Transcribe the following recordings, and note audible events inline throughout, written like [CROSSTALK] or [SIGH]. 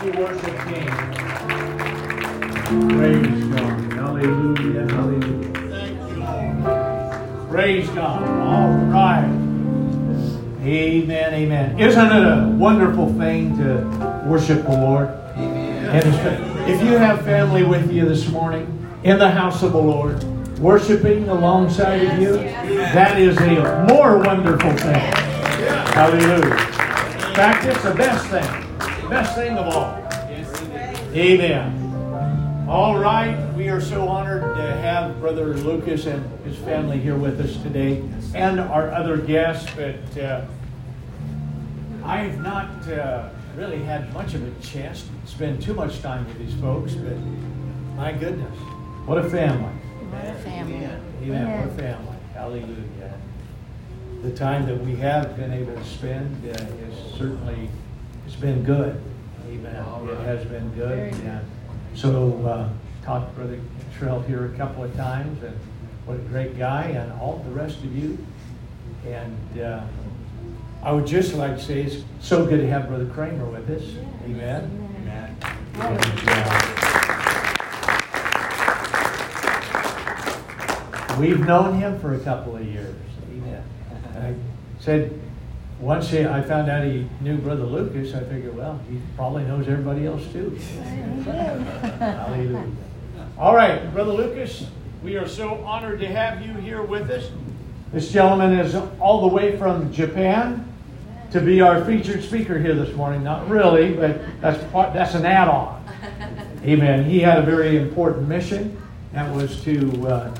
Worship King. Praise God. Hallelujah. Hallelujah. Thank you, Lord. Praise God. All right. Amen. Amen. Isn't it a wonderful thing to worship the Lord? Amen. if you have family with you this morning in the house of the Lord, worshiping alongside of you, that is a more wonderful thing. Hallelujah. In fact, it's the best thing. Best thing of all. Amen. All right. We are so honored to have Brother Lucas and his family here with us today and our other guests. But uh, I have not uh, really had much of a chance to spend too much time with these folks. But my goodness, what a family. What a family. Amen. Amen. What a family. Hallelujah. The time that we have been able to spend uh, is certainly it's been good. Amen. Right. It has been good. And so uh, talked to Brother Trell here a couple of times, and what a great guy, and all the rest of you. And uh, I would just like to say it's so good to have Brother Kramer with us. Amen. Amen. And, uh, we've known him for a couple of years. Amen. I said once he, I found out he knew Brother Lucas, I figured, well, he probably knows everybody else too. Hallelujah. All right, Brother Lucas, we are so honored to have you here with us. This gentleman is all the way from Japan to be our featured speaker here this morning. Not really, but that's part, that's an add-on. Amen. He had a very important mission. That was to uh,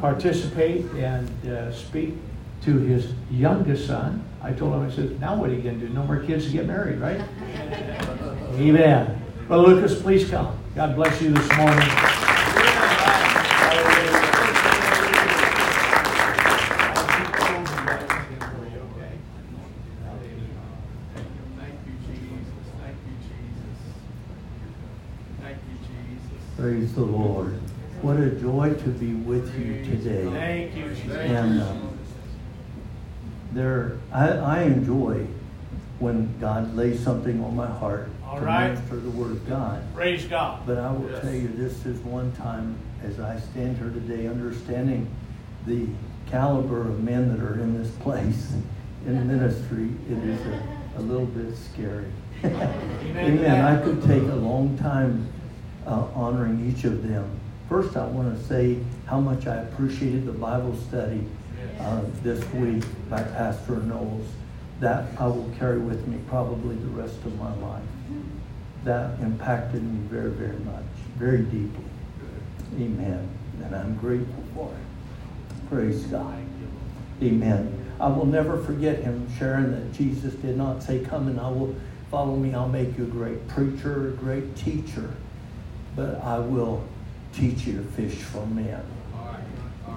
participate and uh, speak to his youngest son. I told him, I said, now what are you going to do? No more kids to get married, right? [LAUGHS] Amen. Brother Lucas, please come. God bless you this morning. Praise the Lord. What a joy to be with you today. Thank you, Jesus. And uh, there, I, I enjoy when God lays something on my heart All to right. minister the Word of God. Praise God. But I will Yes. tell you, this is one time as I stand here today, understanding the caliber of men that are in this place in ministry, it is a, a little bit scary. Amen. I could take a long time uh, honoring each of them. First, I want to say how much I appreciated the Bible study uh, this week by Pastor Knowles. That I will carry with me probably the rest of my life. That impacted me very, very much, very deeply. Amen. And I'm grateful for it. Praise God. Amen. I will never forget him sharing that Jesus did not say, Come and I will follow me, I'll make you a great preacher, a great teacher, but I will teach you to fish for men.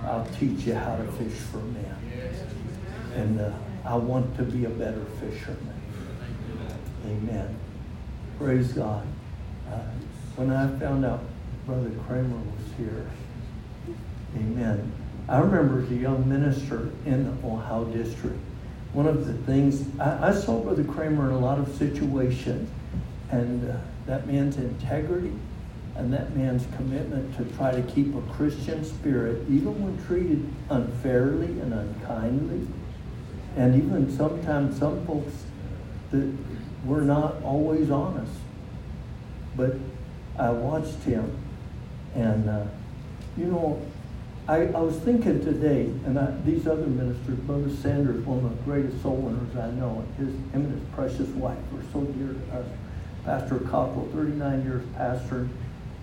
I'll teach you how to fish for men. And uh, I want to be a better fisherman. Amen. Praise God. Uh, when I found out Brother Kramer was here, amen. I remember as a young minister in the Ohio district, one of the things, I, I saw Brother Kramer in a lot of situations, and uh, that man's integrity and that man's commitment to try to keep a Christian spirit, even when treated unfairly and unkindly, and even sometimes some folks that were not always honest. But I watched him, and uh, you know, I, I was thinking today, and I, these other ministers, Brother Sanders, one of the greatest soul winners I know, his, him and his precious wife were so dear to us. Pastor Cockrell, 39 years pastor,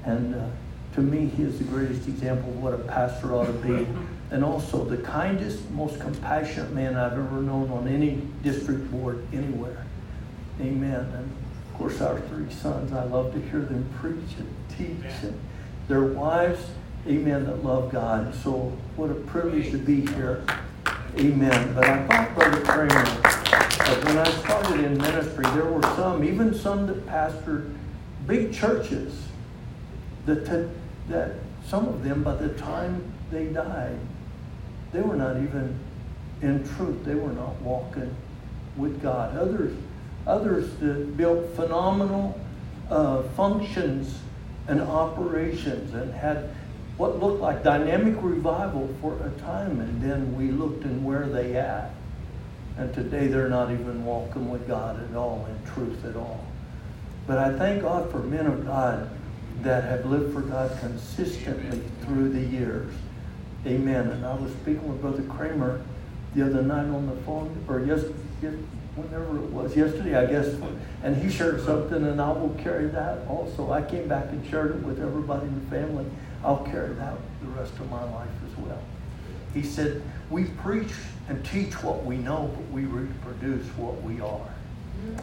and uh, to me, he is the greatest example of what a pastor ought to be. [LAUGHS] And also the kindest, most compassionate man I've ever known on any district board anywhere. Amen. And of course, our three sons, I love to hear them preach and teach. And their wives, amen, that love God. So what a privilege to be here. Amen. But I thought, Brother Kramer, that when I started in ministry, there were some, even some that pastored big churches, that, that some of them, by the time they died, they were not even in truth. They were not walking with God. Others, others that built phenomenal uh, functions and operations and had what looked like dynamic revival for a time, and then we looked and where they at. And today they're not even walking with God at all, in truth at all. But I thank God for men of God that have lived for God consistently through the years. Amen. And I was speaking with Brother Kramer the other night on the phone, or yes, whenever it was, yesterday, I guess, and he shared something, and I will carry that also. I came back and shared it with everybody in the family. I'll carry that the rest of my life as well. He said, We preach and teach what we know, but we reproduce what we are.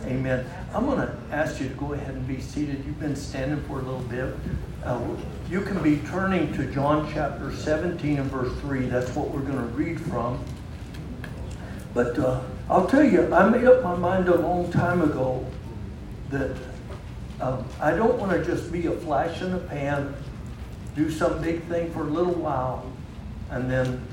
Amen. I'm going to ask you to go ahead and be seated. You've been standing for a little bit. Uh, you can be turning to John chapter 17 and verse 3. That's what we're going to read from. But uh, I'll tell you, I made up my mind a long time ago that um, I don't want to just be a flash in the pan, do some big thing for a little while, and then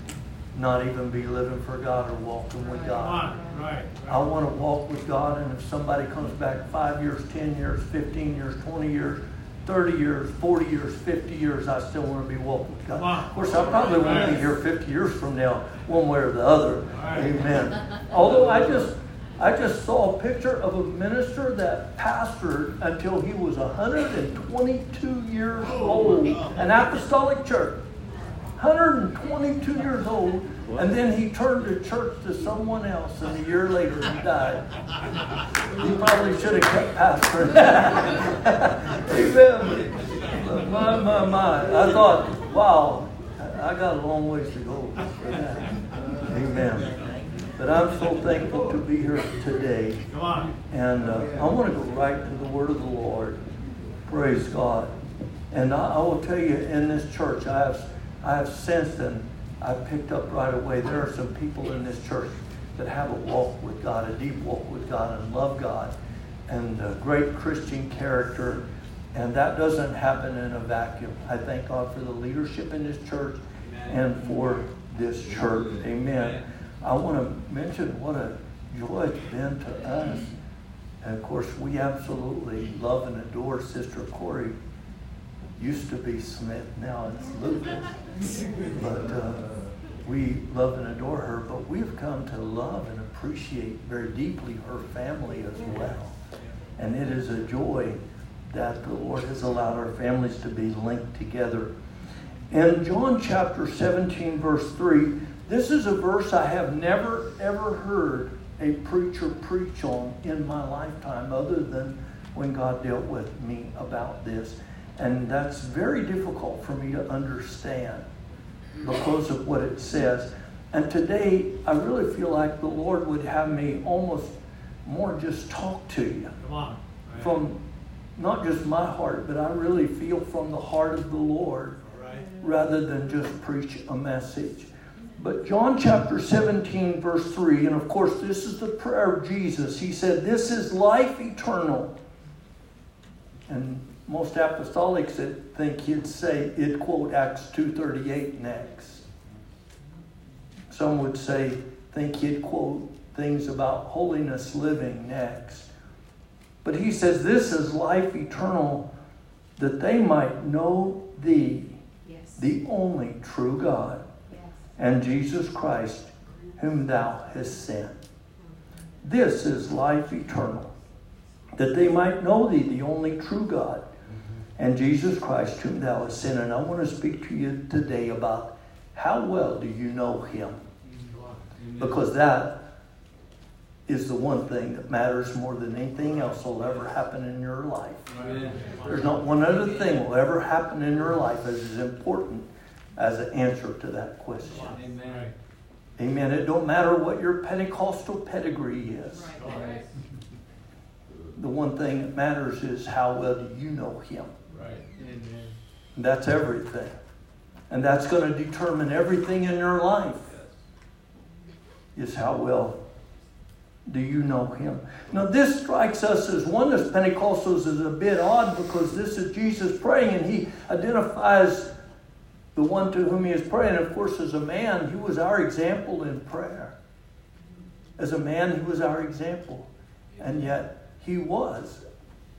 not even be living for God or walking with God. Right, right. I want to walk with God, and if somebody comes back five years, 10 years, 15 years, 20 years, 30 years, 40 years, 50 years, I still want to be walking with God. Of course, I probably won't be here 50 years from now, one way or the other. Amen. Although I just I just saw a picture of a minister that pastored until he was 122 years old, an apostolic church. 122 years old, and then he turned the church to someone else, and a year later he died. He probably should have kept pastoring. [LAUGHS] Amen. My, my, my. I thought, wow, I got a long ways to go. Amen. But I'm so thankful to be here today. And uh, I want to go right to the word of the Lord. Praise God. And I, I will tell you, in this church, I have I have sensed and I picked up right away there are some people in this church that have a walk with God, a deep walk with God, and love God, and a great Christian character. And that doesn't happen in a vacuum. I thank God for the leadership in this church Amen. and for this church. Amen. I want to mention what a joy it's been to us. And of course, we absolutely love and adore Sister Corey used to be Smith, now it's Lucas. But uh, we love and adore her, but we've come to love and appreciate very deeply her family as well. And it is a joy that the Lord has allowed our families to be linked together. In John chapter 17, verse 3, this is a verse I have never, ever heard a preacher preach on in my lifetime other than when God dealt with me about this. And that's very difficult for me to understand because of what it says. And today, I really feel like the Lord would have me almost more just talk to you. Right. From not just my heart, but I really feel from the heart of the Lord right. rather than just preach a message. But John chapter 17, verse 3, and of course, this is the prayer of Jesus. He said, This is life eternal. And most apostolics that think he'd say it quote Acts 2.38 next. Some would say think he'd quote things about holiness living next. But he says this is life eternal that they might know thee, yes. the only true God, yes. and Jesus Christ, whom thou hast sent. This is life eternal, that they might know thee, the only true God, and Jesus Christ, whom thou hast sent. And I want to speak to you today about how well do you know him? Because that is the one thing that matters more than anything else will ever happen in your life. There's not one other thing will ever happen in your life as is important as an answer to that question. Amen. Amen. It don't matter what your Pentecostal pedigree is. The one thing that matters is how well do you know him. That's everything. And that's going to determine everything in your life. Is how well do you know him? Now, this strikes us as one as Pentecostals is a bit odd because this is Jesus praying and he identifies the one to whom he is praying. Of course, as a man, he was our example in prayer. As a man, he was our example. And yet, he was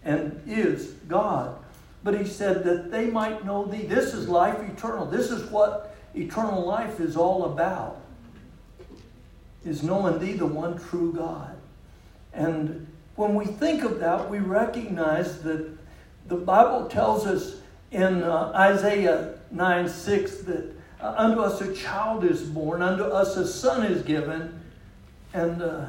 and is God. But he said that they might know thee. This is life eternal. This is what eternal life is all about. Is knowing thee, the one true God. And when we think of that, we recognize that the Bible tells us in uh, Isaiah 9 6 that uh, unto us a child is born, unto us a son is given, and uh,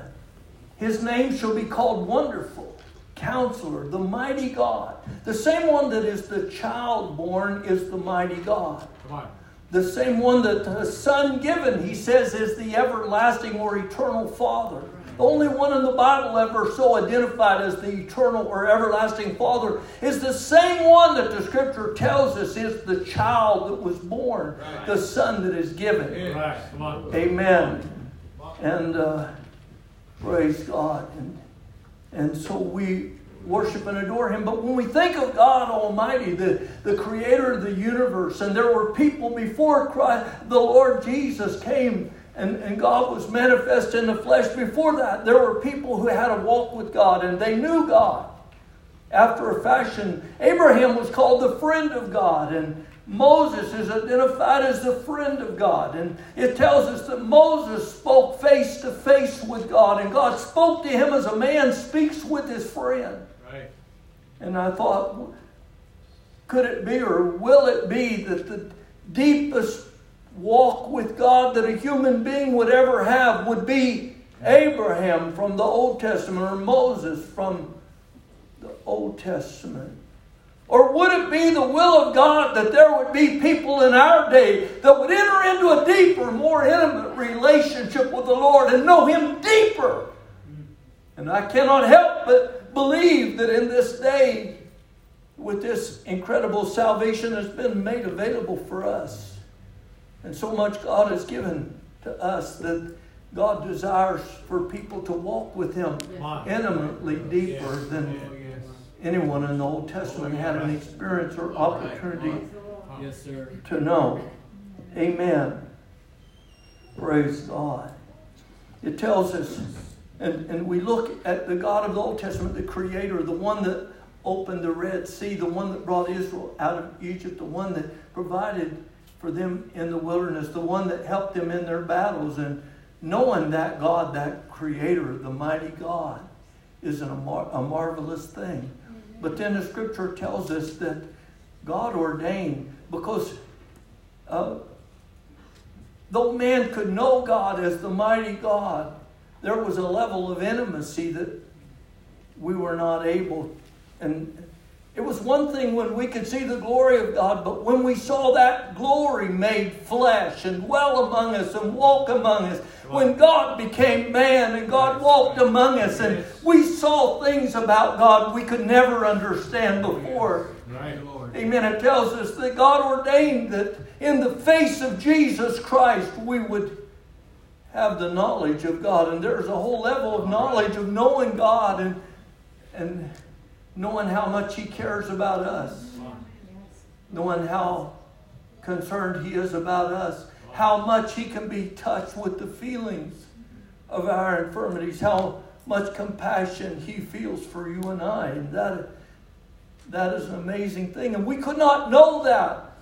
his name shall be called Wonderful, Counselor, the Mighty God. The same one that is the child born is the Mighty God. Come on. The same one that the Son given, he says, is the everlasting or eternal Father. The only one in the Bible ever so identified as the eternal or everlasting Father is the same one that the Scripture tells us is the child that was born, right. the Son that is given. Right. Amen. And uh, praise God. And, and so we worship and adore Him. But when we think of God Almighty, the, the Creator of the universe, and there were people before Christ, the Lord Jesus came and, and God was manifest in the flesh. Before that, there were people who had a walk with God and they knew God after a fashion. Abraham was called the friend of God, and Moses is identified as the friend of God. And it tells us that Moses spoke face to face with God, and God spoke to him as a man speaks with his friend. And I thought, could it be or will it be that the deepest walk with God that a human being would ever have would be Abraham from the Old Testament or Moses from the Old Testament? Or would it be the will of God that there would be people in our day that would enter into a deeper, more intimate relationship with the Lord and know Him deeper? And I cannot help but believe that in this day, with this incredible salvation that's been made available for us, and so much God has given to us that God desires for people to walk with Him intimately deeper than oh, anyone in the Old Testament had an experience or opportunity to know. Amen. Praise God. It tells us, and, and we look at the God of the Old Testament, the Creator, the one that opened the Red Sea, the one that brought Israel out of Egypt, the one that provided for them in the wilderness, the one that helped them in their battles. And knowing that God, that creator, the mighty God, is a, mar- a marvelous thing. But then the scripture tells us that God ordained, because uh, though man could know God as the mighty God, there was a level of intimacy that we were not able, and it was one thing when we could see the glory of God, but when we saw that glory made flesh and dwell among us and walk among us, when God became man and God walked among us and we saw things about God we could never understand before. Amen. It tells us that God ordained that in the face of Jesus Christ we would have the knowledge of God. And there's a whole level of knowledge of knowing God and and knowing how much He cares about us, knowing how concerned He is about us, how much He can be touched with the feelings of our infirmities, how much compassion He feels for you and I. And that, that is an amazing thing. And we could not know that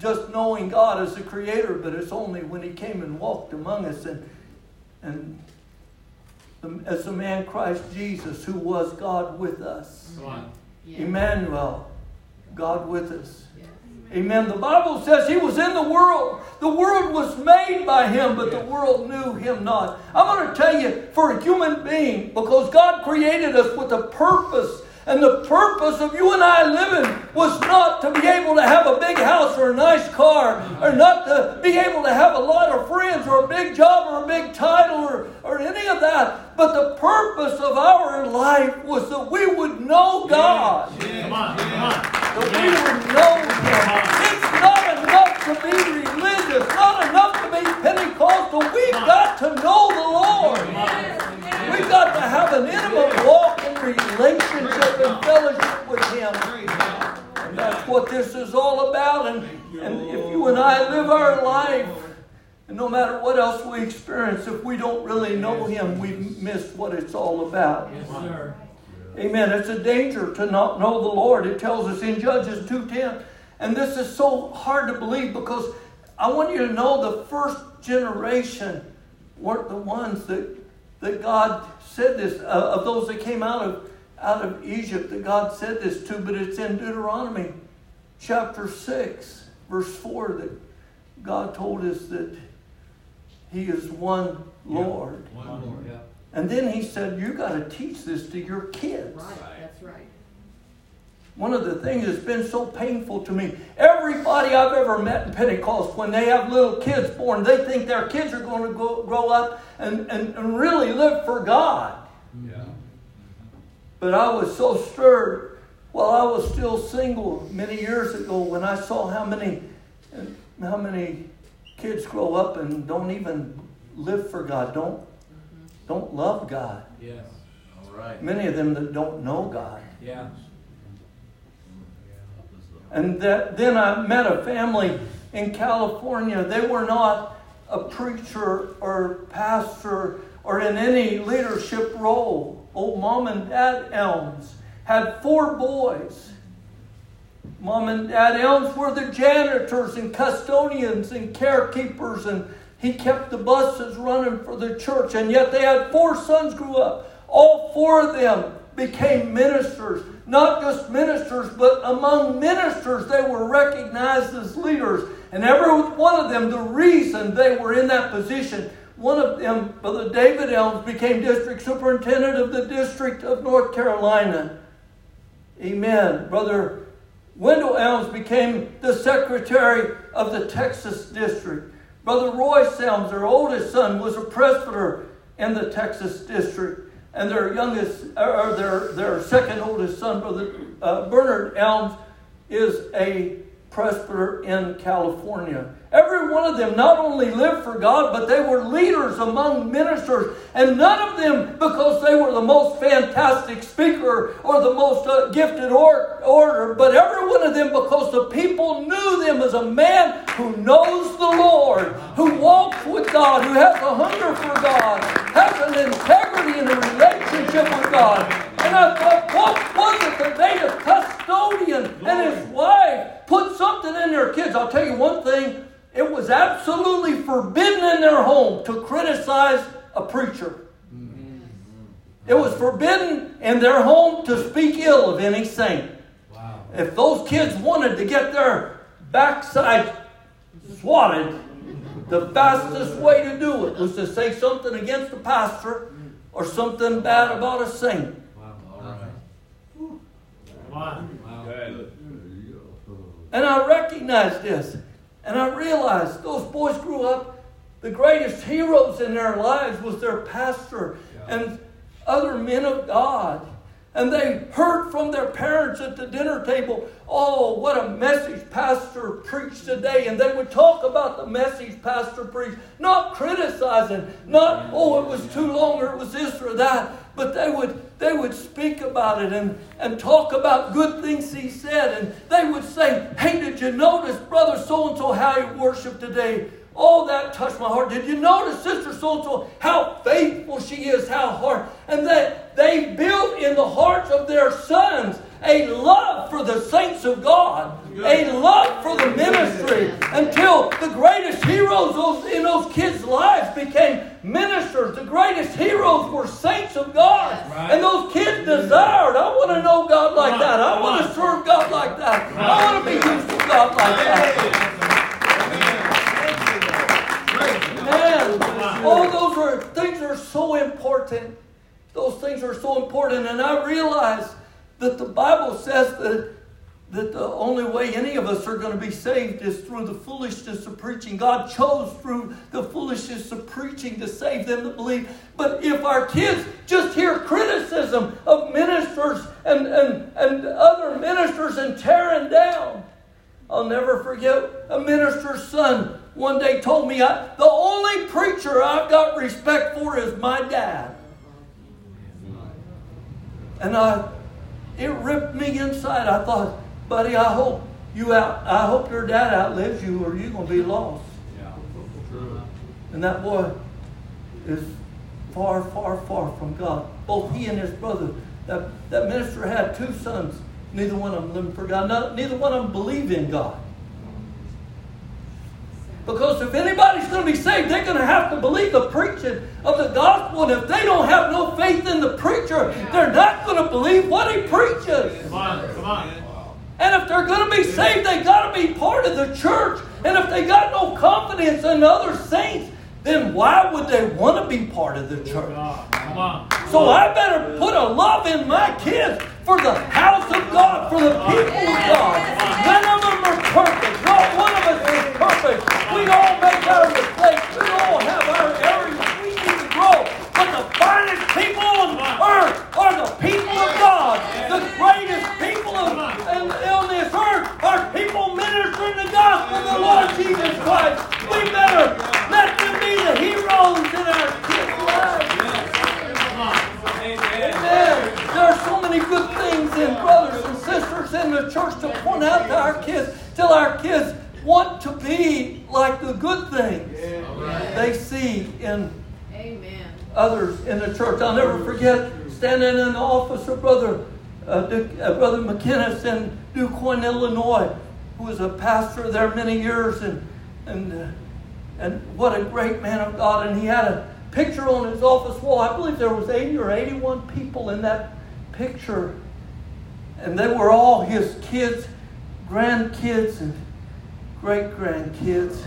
just knowing God as the Creator, but it's only when He came and walked among us and, and as the man Christ Jesus, who was God with us. Emmanuel, God with us. Amen. The Bible says he was in the world. The world was made by him, but the world knew him not. I'm going to tell you, for a human being, because God created us with a purpose and the purpose of you and I living was not to be able to have a big house or a nice car, or not to be able to have a lot of friends or a big job or a big title or, or any of that. But the purpose of our life was that we would know God. Yeah. Come on, come on. That we would know Him. It's not enough to be religious, not enough to be Pentecostal. We've got to know the Lord. We've got to have an intimate walk and relationship and fellowship with Him. And that's what this is all about. And, and if you and I live our life, and no matter what else we experience, if we don't really know Him, we've missed what it's all about. Yes, Amen. It's a danger to not know the Lord. It tells us in Judges 2.10. And this is so hard to believe because I want you to know the first generation weren't the ones that, that God said this, uh, of those that came out of, out of Egypt, that God said this to, but it's in Deuteronomy chapter 6, verse 4, that God told us that He is one Lord. Yeah. One Lord, yeah. And then He said, You got to teach this to your kids. Right, right. One of the things that's been so painful to me, everybody I've ever met in Pentecost, when they have little kids born, they think their kids are going to go, grow up and, and, and really live for God. Yeah. But I was so stirred while I was still single many years ago when I saw how many, how many kids grow up and don't even live for God, don't, don't love God. Yes. All right. Many of them that don't know God. Yeah. And that, then I met a family in California. They were not a preacher or pastor or in any leadership role. Old mom and dad Elms had four boys. Mom and dad Elms were the janitors and custodians and carekeepers, and he kept the buses running for the church. And yet they had four sons grew up. All four of them became ministers. Not just ministers, but among ministers, they were recognized as leaders. And every one of them, the reason they were in that position, one of them, Brother David Elms, became district superintendent of the District of North Carolina. Amen. Brother Wendell Elms became the secretary of the Texas district. Brother Roy Elms, their oldest son, was a presbyter in the Texas district and their youngest, or their, their second oldest son, Brother uh, Bernard Elms, is a presbyter in California. Every one of them not only lived for God, but they were leaders among ministers. And none of them, because they were the most fantastic speaker or the most uh, gifted or- but every one of them because the people knew them as a man who knows the Lord, who walks with God, who has a hunger for God, has an integrity in a relationship with God. And I thought, what was it that made a custodian and his wife put something in their kids? I'll tell you one thing it was absolutely forbidden in their home to criticize a preacher. It was forbidden in their home to speak ill of any saint. Wow. If those kids wanted to get their backside swatted, the fastest way to do it was to say something against the pastor or something bad about a saint. Wow. All right. Come Wow. And I recognized this. And I realized those boys grew up, the greatest heroes in their lives was their pastor Yeah. and other men of God. And they heard from their parents at the dinner table, oh, what a message Pastor preached today. And they would talk about the message Pastor preached, not criticizing, not, oh, it was too long or it was this or that, but they would they would speak about it and, and talk about good things he said. And they would say, Hey, did you notice brother so and so how he worshiped today? Oh, that touched my heart. Did you notice sister so and so how faithful she is, how hard? And that they built in the hearts of their sons a love for the saints of God, a love for the ministry, until the greatest heroes in those kids' lives became ministers. The greatest heroes were saints of God. Right. And those kids desired, I want to know God like that. I want to serve God like that. I want to be used to God like that. Man, oh, those are things are so important. Those things are so important. And I realize that the Bible says that, that the only way any of us are going to be saved is through the foolishness of preaching. God chose through the foolishness of preaching to save them to believe. But if our kids just hear criticism of ministers and, and, and other ministers and tearing down, I'll never forget a minister's son one day told me, I, The only preacher I've got respect for is my dad. And I, it ripped me inside. I thought, buddy, I hope you out. I hope your dad outlives you, or you're gonna be lost. Yeah. And that boy is far, far, far from God. Both he and his brother that, that minister had two sons. Neither one of them lived for God. neither one of them believe in God. Because if anybody's going to be saved, they're going to have to believe the preaching of the gospel. And if they don't have no faith in the preacher, they're not going to believe what he preaches. Come on, come on. And if they're going to be saved, they got to be part of the church. And if they got no confidence in other saints, then why would they want to be part of the church? Come on. So I better put a love in my kids for the house of God, for the people of God. None of them are perfect. Not one of us is perfect. We all make our mistakes. We all have our areas we need to grow. But the finest people on earth are the people of God. The greatest people of, on this earth are people ministering the gospel of the Lord Jesus Christ. We better let them be the heroes in our kids' lives. Amen. There are so many good things in brothers and sisters in the church to point out to our kids, till our kids want to be like the good things they see in others in the church. I'll never forget standing in the office of Brother uh, Dick, uh, Brother McKinnis DuQuoin, Illinois, who was a pastor there many years, and and uh, and what a great man of God. And he had a picture on his office wall. I believe there was 80 or 81 people in that picture. And they were all his kids, grandkids, and great grandkids.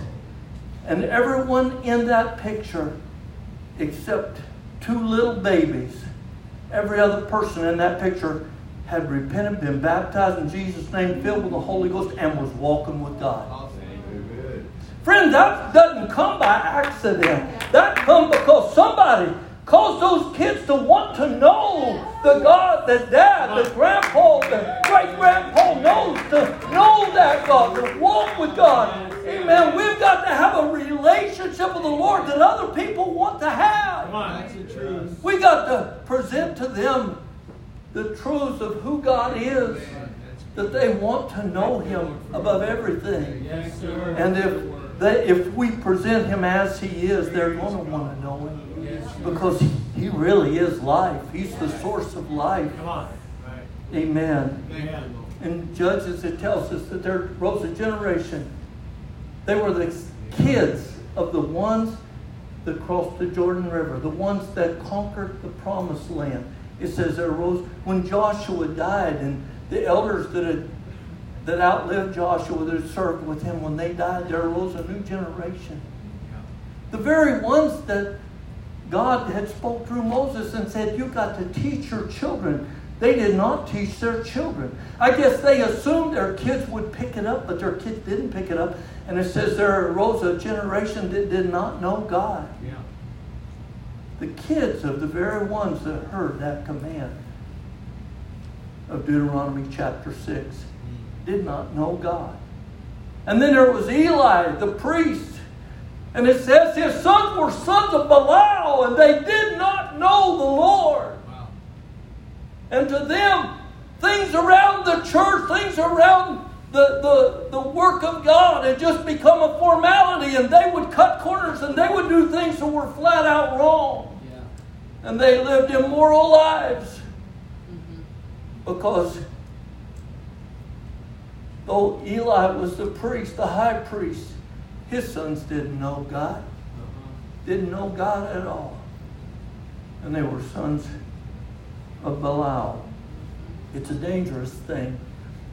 And everyone in that picture, except two little babies, every other person in that picture had repented, been baptized in Jesus' name, filled with the Holy Ghost, and was walking with God. Friend, that doesn't come by accident. That comes because somebody caused those kids to want to know the God that dad, the grandpa, the great grandpa knows, to know that God, to walk with God. Amen. We've got to have a relationship with the Lord that other people want to have. We got to present to them the truths of who God is, that they want to know Him above everything. And if that if we present him as he is, they're going to want to know him. Because he really is life. He's the source of life. Amen. Amen. In Judges, it tells us that there rose a generation. They were the kids of the ones that crossed the Jordan River, the ones that conquered the promised land. It says there arose when Joshua died and the elders that had that outlived Joshua that served with him when they died, there arose a new generation. The very ones that God had spoke through Moses and said, You've got to teach your children. They did not teach their children. I guess they assumed their kids would pick it up, but their kids didn't pick it up. And it says there arose a generation that did not know God. Yeah. The kids of the very ones that heard that command of Deuteronomy chapter 6 did not know God. And then there was Eli, the priest. And it says his sons were sons of Belial, and they did not know the Lord. Wow. And to them, things around the church, things around the, the, the work of God had just become a formality, and they would cut corners and they would do things that were flat out wrong. And they lived immoral lives mm-hmm. because Though Eli was the priest, the high priest, his sons didn't know God. Didn't know God at all. And they were sons of Belial. It's a dangerous thing.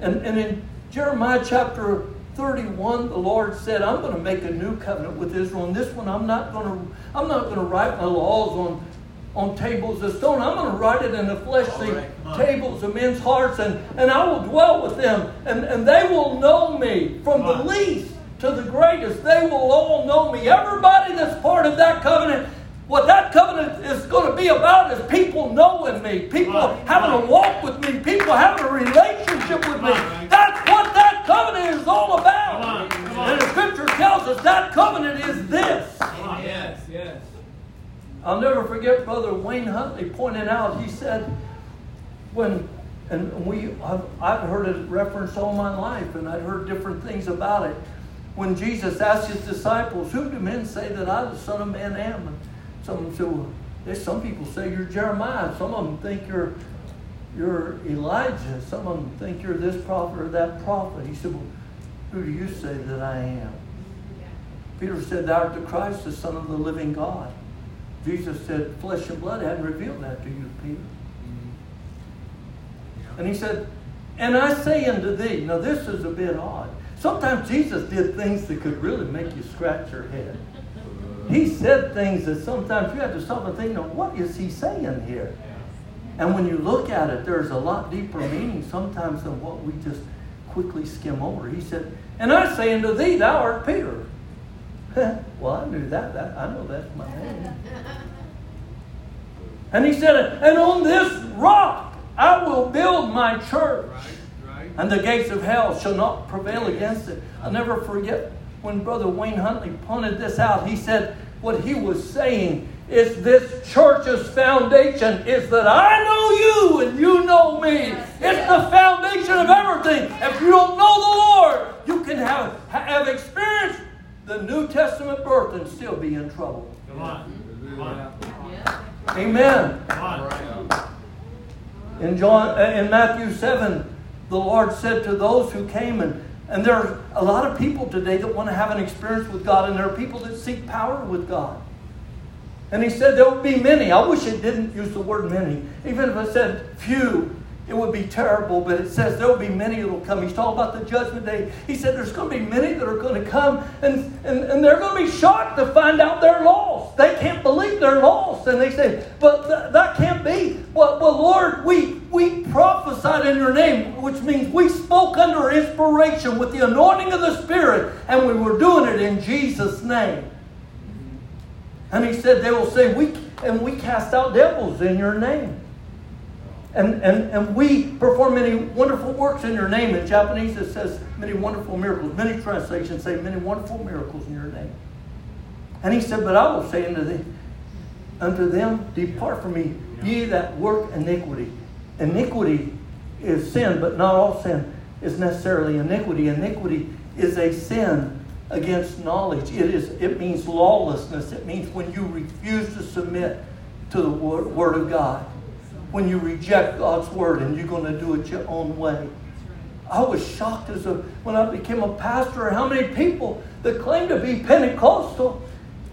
And, and in Jeremiah chapter 31, the Lord said, I'm going to make a new covenant with Israel. And this one I'm not going to I'm not going to write my laws on on tables of stone. I'm going to write it in the fleshly right, tables of men's hearts, and, and I will dwell with them, and, and they will know me from the least to the greatest. They will all know me. Everybody that's part of that covenant, what that covenant is going to be about is people knowing me, people right, having right. a walk with me, people having a relationship with me. That's what that covenant is all about. Come on, come on. And the scripture tells us that covenant is this. I'll never forget Brother Wayne Huntley pointing out, he said, when, and we, I've, I've heard it referenced all my life, and I've heard different things about it. When Jesus asked his disciples, Who do men say that I, the Son of Man, am? And some of them said, well, there's some people say you're Jeremiah. Some of them think you're You're Elijah. Some of them think you're this prophet or that prophet. He said, Well, who do you say that I am? Peter said, Thou art the Christ, the Son of the living God. Jesus said, Flesh and blood hadn't revealed that to you, Peter. Mm-hmm. And he said, And I say unto thee, now this is a bit odd. Sometimes Jesus did things that could really make you scratch your head. Uh. He said things that sometimes you have to stop and think, now what is he saying here? And when you look at it, there's a lot deeper meaning sometimes than what we just quickly skim over. He said, And I say unto thee, thou art Peter. [LAUGHS] well, I knew that. that. I know that's my name. And he said, And on this rock I will build my church. And the gates of hell shall not prevail against it. I'll never forget when Brother Wayne Huntley pointed this out. He said, What he was saying is this church's foundation is that I know you and you know me. It's the foundation of everything. If you don't know the Lord, you can have, have experienced the New Testament birth and still be in trouble. Come on. Come on. Amen. Come on. In John uh, in Matthew 7, the Lord said to those who came and and there are a lot of people today that want to have an experience with God, and there are people that seek power with God. And he said there will be many. I wish it didn't use the word many. Even if I said few, it would be terrible, but it says there will be many that will come. He's talking about the judgment day. He said there's going to be many that are going to come, and, and, and they're going to be shocked to find out they're lost. They can't believe they're lost. And they say, but th- that can't be. Well, well, Lord, we, we prophesied in your name, which means we spoke under inspiration with the anointing of the Spirit, and we were doing it in Jesus' name. And he said, They will say, We and we cast out devils in your name. And, and, and we perform many wonderful works in your name. In Japanese, it says many wonderful miracles. Many translations say many wonderful miracles in your name. And he said, But I will say unto, thee, unto them, Depart from me, ye that work iniquity. Iniquity is sin, but not all sin is necessarily iniquity. Iniquity is a sin against knowledge. It is it means lawlessness. It means when you refuse to submit to the word of God. When you reject God's word and you're going to do it your own way. I was shocked as a, when I became a pastor how many people that claim to be Pentecostal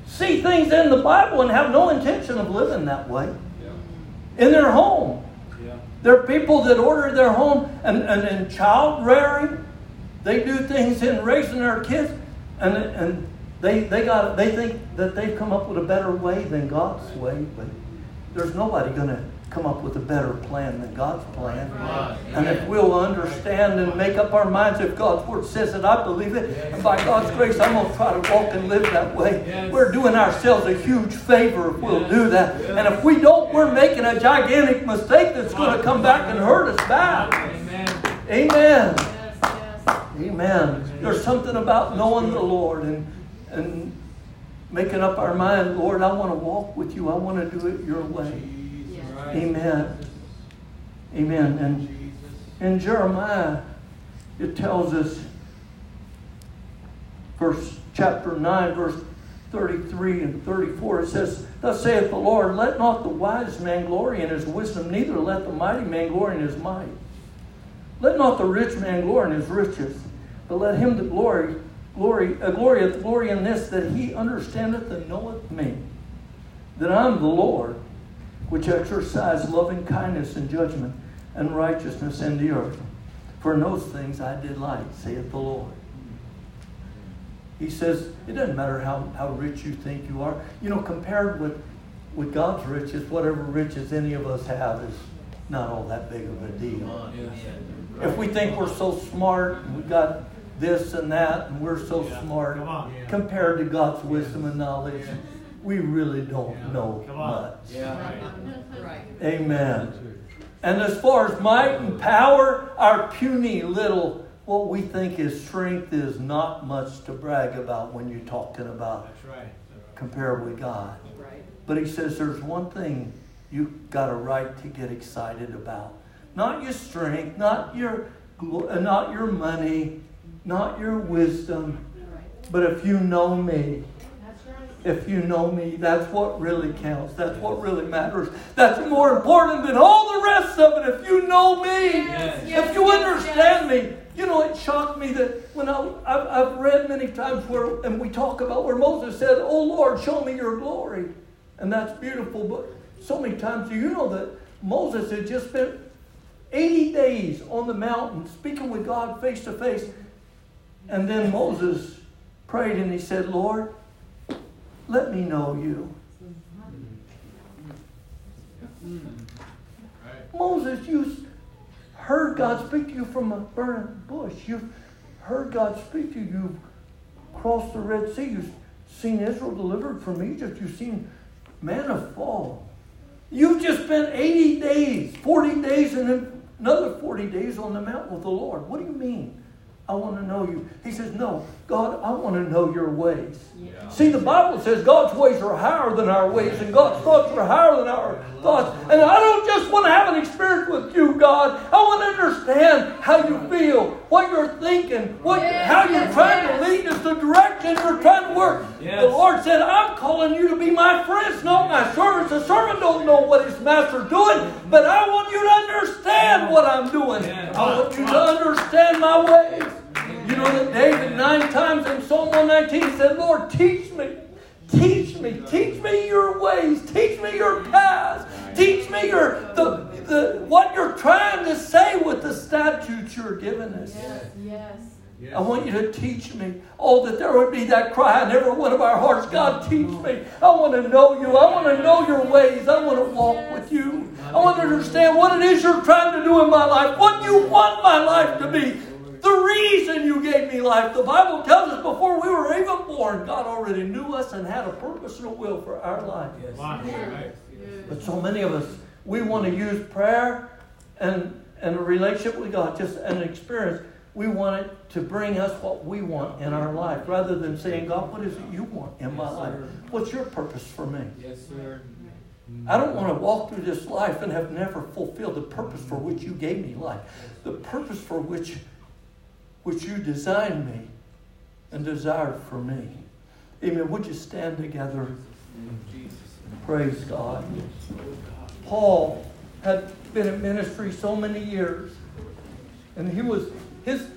see things in the Bible and have no intention of living that way yeah. in their home. Yeah. There are people that order their home and, and in child rearing, they do things in raising their kids and, and they, they, got, they think that they've come up with a better way than God's way, but there's nobody going to come up with a better plan than God's plan. And if we'll understand and make up our minds, if God's word says it, I believe it. And by God's grace, I'm going to try to walk and live that way. We're doing ourselves a huge favor if we'll do that. And if we don't, we're making a gigantic mistake that's going to come back and hurt us bad. Amen. Amen. Amen. There's something about knowing the Lord and, and making up our mind, Lord, I want to walk with you. I want to do it your way. Amen. Amen. And in Jeremiah, it tells us, verse chapter 9, verse 33 and 34, it says, Thus saith the Lord, Let not the wise man glory in his wisdom, neither let the mighty man glory in his might. Let not the rich man glory in his riches, but let him that glory, glory, uh, glorieth glory in this, that he understandeth and knoweth me, that I am the Lord, which exercise loving kindness and judgment and righteousness in the earth. For in those things I delight, saith the Lord. He says, it doesn't matter how, how rich you think you are. You know, compared with, with God's riches, whatever riches any of us have is not all that big of a deal. If we think we're so smart and we got this and that, and we're so smart compared to God's wisdom and knowledge. We really don't yeah. know much. Yeah. Right. Amen. And as far as might and power, our puny little, what we think is strength is not much to brag about when you're talking about right. compared with God. Right. But he says there's one thing you've got a right to get excited about. Not your strength, not your uh, not your money, not your wisdom, but if you know me, if you know me. That's what really counts. That's what really matters. That's more important than all the rest of it. If you know me, Yes, yes, if you yes, understand me. You know, it shocked me that when I, I've, I've read many times where, and we talk about where Moses said, Oh Lord, show me your glory. And that's beautiful. But so many times, you know that Moses had just spent 80 days on the mountain speaking with God face to face? And then Moses prayed and he said, Lord, let me know you. Moses, you heard God speak to you from a burning bush. You've heard God speak to you. You've crossed the Red Sea. You've seen Israel delivered from Egypt. You've seen manna fall. You've just spent 80 days, 40 days, and then another 40 days on the mountain with the Lord. What do you mean? I want to know you. He says, No, God, I want to know your ways. Yeah. See, the Bible says God's ways are higher than our ways, and God's thoughts are higher than our thoughts. And I don't just want to have an experience with you, God. I want to understand how you feel, what you're thinking, what, Yes, how you're yes, trying yes. to lead us, the direction you're trying to work. Yes. The Lord said, I'm calling you to be my friends, not my servants. The servant don't know what his master's doing, but I want you to understand what I'm doing. Yes. I want you to understand my ways. You know that David nine times in Psalm 119 said, Lord, teach me. Teach me. Teach me your ways. Teach me your paths. Teach me your the, the what you're trying to say with the statutes you're giving us. Yes, yes. I want you to teach me. Oh, that there would be that cry in every one of our hearts. God, teach me. I want to know you. I want to know your ways. I want to walk with you. I want to understand what it is you're trying to do in my life, what you want my life to be. The reason you gave me life. The Bible tells us before we were even born, God already knew us and had a purpose and a will for our life. But so many of us, we want to use prayer and, and a relationship with God, just an experience. We want it to bring us what we want in our life rather than saying, God, what is it you want in my life? What's your purpose for me? Yes, sir. I don't want to walk through this life and have never fulfilled the purpose for which you gave me life, the purpose for which, which you designed me and desired for me. Amen. Would you stand together? Praise God. Paul had been in ministry so many years, and he was his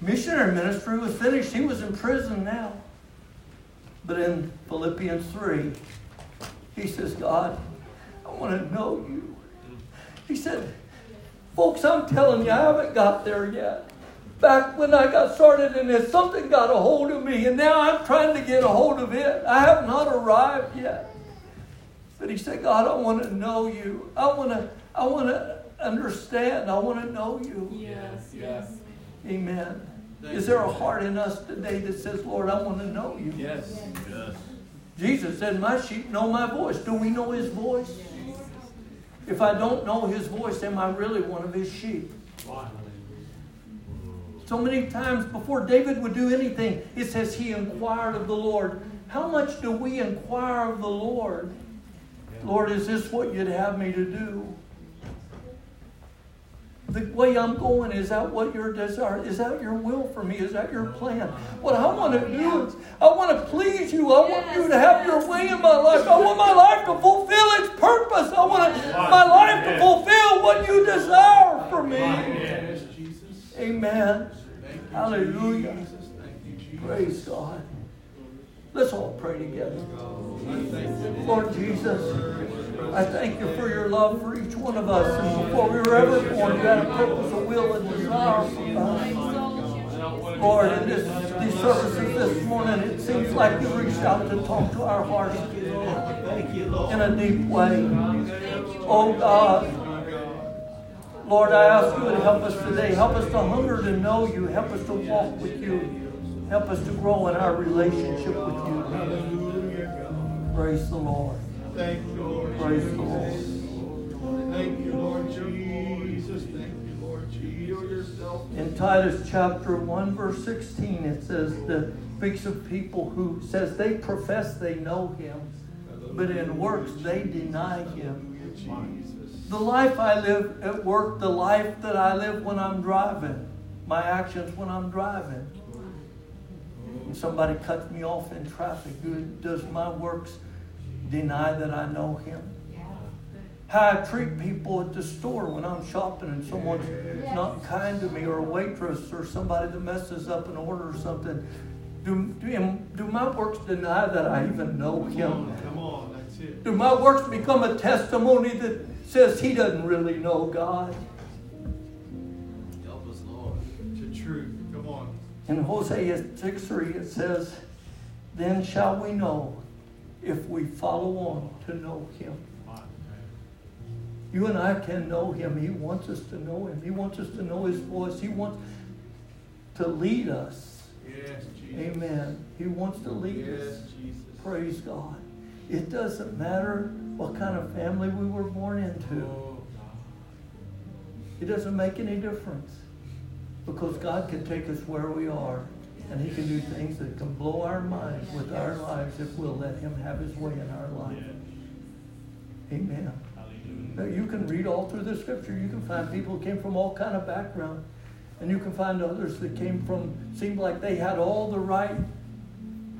missionary ministry was finished. He was in prison now. But in Philippians 3, he says, God, I want to know you. He said, Folks, I'm telling you, I haven't got there yet. Back when I got started in this, something got a hold of me, and now I'm trying to get a hold of it. I have not arrived yet. But he said, God, I want to know you. I want to, I want to understand. I want to know you. Yes, yes. Amen. Is there a heart in us today that says, Lord, I want to know you? Yes. Yes. Jesus said, My sheep know my voice. Do we know his voice? If I don't know his voice, am I really one of his sheep? So many times before David would do anything, it says he inquired of the Lord. How much do we inquire of the Lord? Lord, is this what you'd have me to do? The way I'm going, is that what your desire? Is that your will for me? Is that your plan? What I want to do is, I want to please you. I want you to have your way in my life. I want my life to fulfill its purpose. I want my life to fulfill what you desire for me. Amen. Hallelujah. Praise God. Let's all pray together. Lord Jesus, I thank you for your love for each one of us. And before we were ever born, you had a purpose, a will, and desire for us. Lord, in this, these services this morning, it seems like you reached out to talk to our hearts in a deep way. Oh God, Lord, I ask you to help us today. Help us to hunger to know you. Help us to walk with you. Help us to grow in our relationship with you. Praise the Lord. Thank you, Lord. Praise the Lord. Thank you, Lord Jesus. Thank you, Lord Jesus. In Titus chapter 1, verse 16, it says that speaks of people who says they profess they know him, but in works they deny him. The life I live at work, the life that I live when I'm driving, my actions when I'm driving. and somebody cuts me off in traffic, does my works deny that I know him? How I treat people at the store when I'm shopping and someone's not kind to me, or a waitress, or somebody that messes up an order or something. Do, do, do my works deny that I even know him? Come on, that's it. Do my works become a testimony that says he doesn't really know God? Help us, Lord. To truth. Come on. In Hosea 6 3, it says, Then shall we know if we follow on to know him. You and I can know him. He wants us to know him. He wants us to know his voice. He wants to lead us. Yes, Jesus. Amen. He wants to lead Yes, us. Jesus. Praise God. It doesn't matter what kind of family we were born into. Oh, It doesn't make any difference. Because God can take us where we are. And he can do things that can blow our minds with our lives if we'll let him have his way in our life. Amen. Now, you can read all through the scripture. You can find people who came from all kind of background. And you can find others that came from, seemed like they had all the right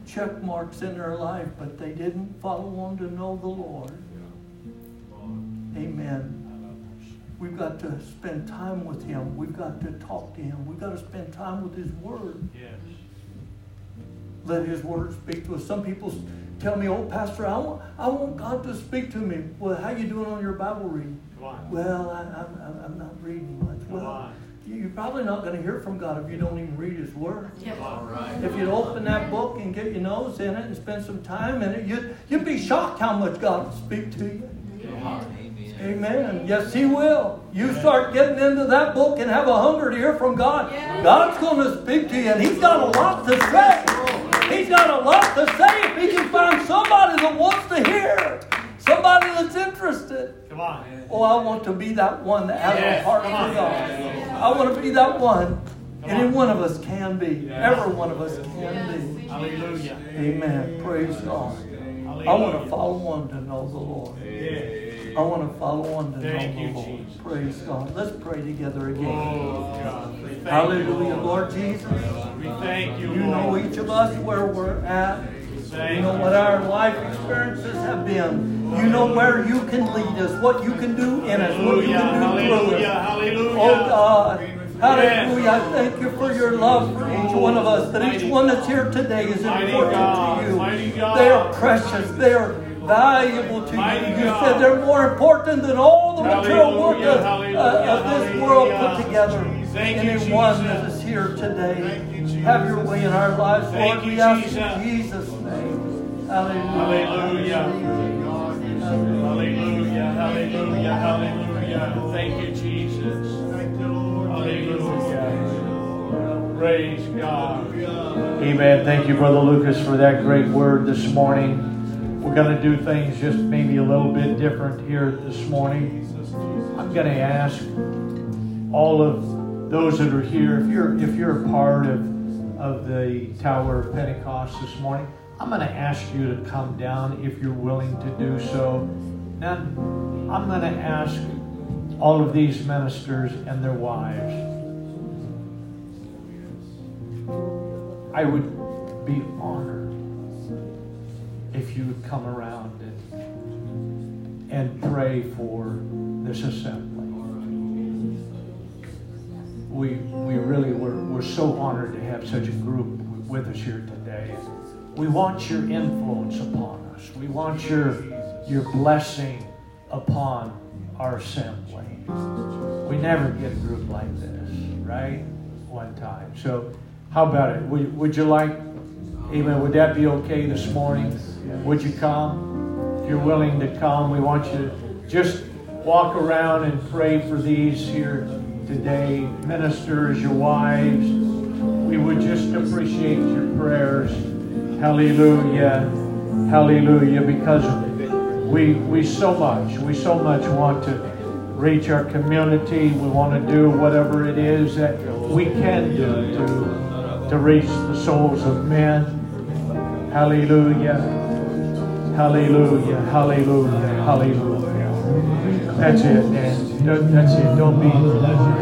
check marks in their life, but they didn't follow on to know the Lord. Amen. We've got to spend time with Him. We've got to talk to Him. We've got to spend time with His Word. Yes. Let His Word speak to us. Some people tell me, "Oh, Pastor, I want, I want God to speak to me." Well, how you doing on your Bible reading? Come on. Well, I, I'm, I'm not reading much. Well. You're probably not going to hear from God if you don't even read His Word. All right. If you'd open that book and get your nose in it and spend some time in it, you'd, you'd be shocked how much God will speak to you. Amen. Amen. Yes, He will. You start getting into that book and have a hunger to hear from God. God's going to speak to you, and He's got a lot to say. He's got a lot to say if He can find somebody that wants to hear, somebody that's interested. Come on. Oh, I want to be that one that has Yes, a heart for. God. I want to be that one. Come Any on. one of us can be. Every one of us can be. Hallelujah. Amen. Praise God. I want to follow on to know the Lord. I want to follow on to Thank know the Lord. Jesus. Praise God. Let's pray together again. Oh, God. We thank you, Hallelujah, Lord Jesus. We thank you, You know each of us where we're at. You know what our life experiences have been. You know where you can lead us, what you can do in us, what you can do through us. Hallelujah. Oh God. Hallelujah. I thank you for your love for each one of us. That each one that's here today is important to you. They are precious. They are valuable to you. You said they're more important than all the material work of, uh, of this world put together. Thank you, Anyone Jesus. that is here today, you, have your way in our lives, Thank Lord. you, We ask Jesus. in Jesus' name. Hallelujah. Hallelujah. Hallelujah. Hallelujah. Hallelujah. Thank you, Jesus. Thank you, Lord. Hallelujah. Praise God. Amen. Thank you, Brother Lucas, for that great word this morning. We're going to do things just maybe a little bit different here this morning. I'm going to ask all of those that are here, if you're if you're a part of of the Tower of Pentecost this morning, I'm going to ask you to come down if you're willing to do so. Now, I'm going to ask all of these ministers and their wives. I would be honored if you would come around and, and pray for this assembly. We, we really were, we're so honored to have such a group with us here today. We want your influence upon us. We want your, your blessing upon our assembly. We never get a group like this, right? One time. So, how about it? Would, would you like, amen, would that be okay this morning? Would you come? If you're willing to come, we want you to just walk around and pray for these here today. Ministers, your wives, we would just appreciate your prayers. Hallelujah. Hallelujah. Because we, we so much, we so much want to reach our community. We want to do whatever it is that we can do to, to reach the souls of men. Hallelujah. Hallelujah. Hallelujah. Hallelujah. That's it. Don't- That's it. Don't be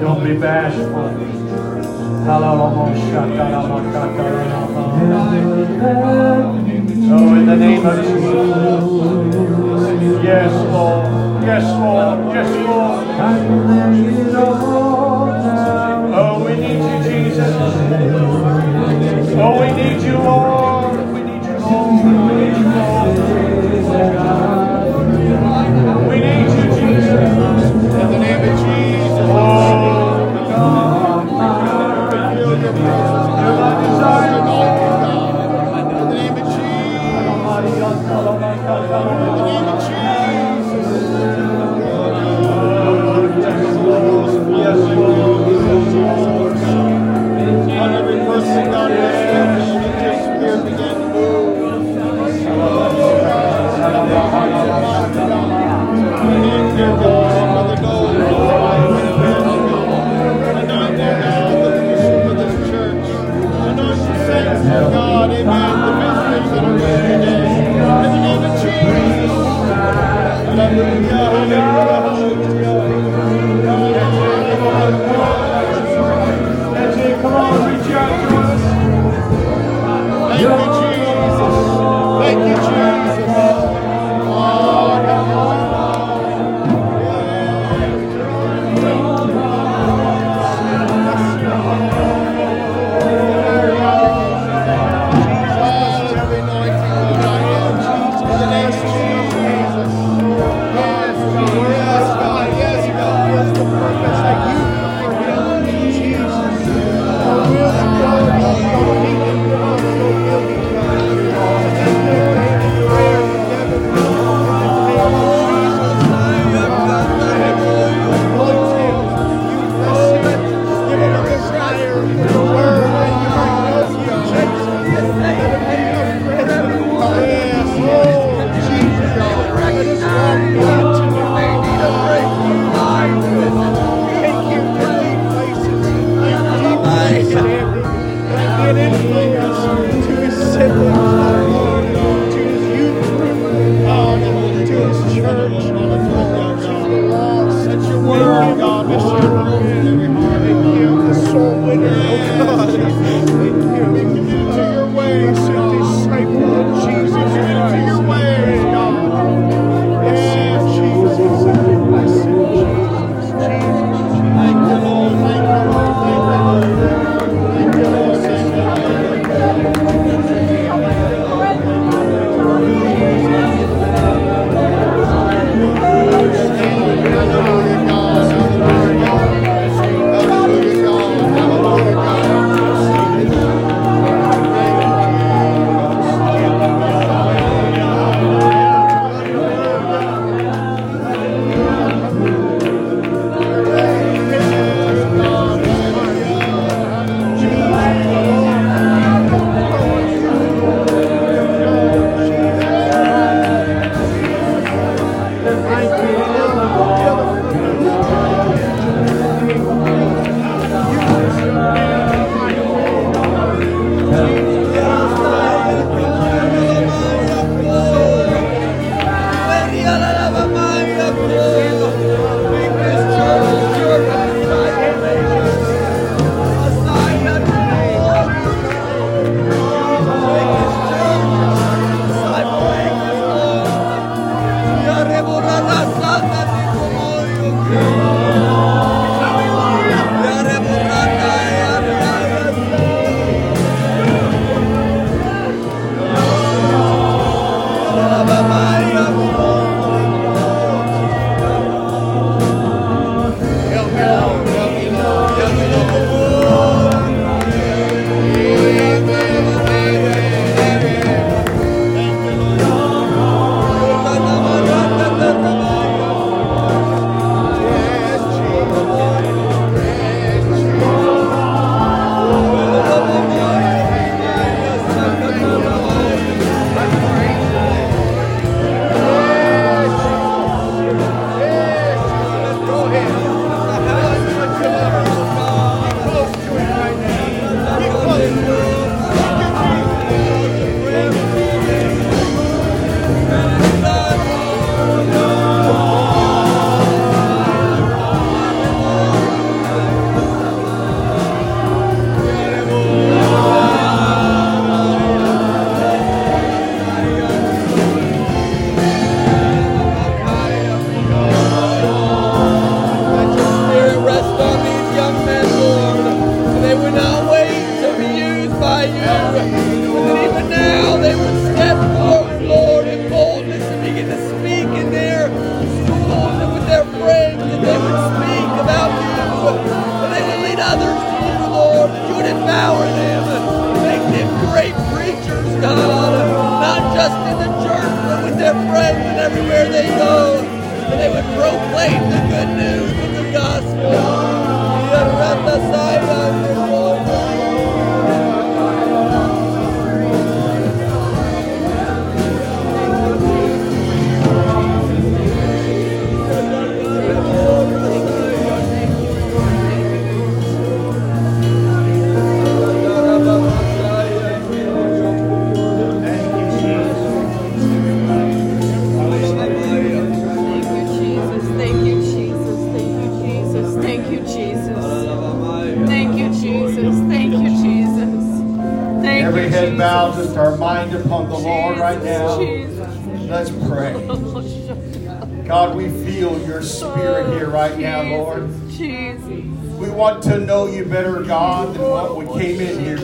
don't be bashful. Oh, in the name of Jesus. Yes, Lord. Yes, Lord. Yes, Lord. Oh, we need you, Jesus. Oh, we need you, Lord. We need you, Lord. We need you, Lord. We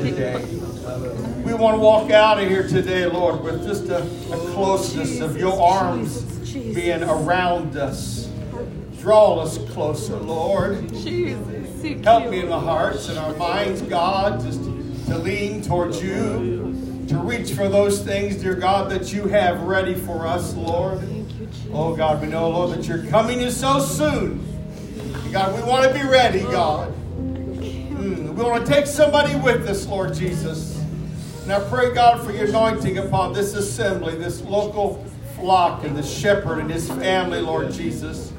today. We want to walk out of here today, Lord, with just a, a closeness of your arms being around us. Draw us closer, Lord. Help me in my hearts and our minds, God, just to lean towards you, to reach for those things, dear God, that you have ready for us, Lord. Oh, God, we know, Lord, that you're coming in so soon. God, we want to be ready, God. Mm, we want to take somebody with us, Lord Jesus. And I pray, God, for your anointing upon this assembly, this local flock, and the shepherd and his family, Lord Jesus.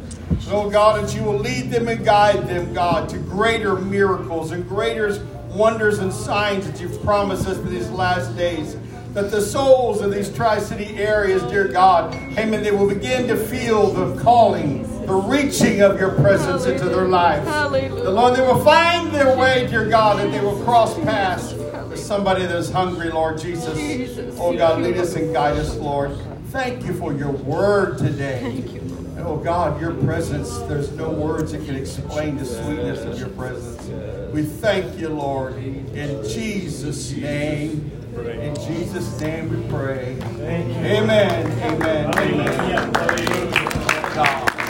Oh, God, that you will lead them and guide them, God, to greater miracles and greater wonders and signs that you've promised us in these last days. That the souls of these Tri City areas, dear God, amen, they will begin to feel the calling, the reaching of your presence into their lives. Hallelujah. The Lord, they will find their way, dear God, and they will cross paths with somebody that is hungry, Lord Jesus. Jesus. Oh God, lead us and guide us, Lord. Thank you for your word today. Thank you. Oh God, your presence, there's no words that can explain the sweetness of your presence. We thank you, Lord, in Jesus' name. In Jesus' name we pray. Amen. Amen. Amen. God.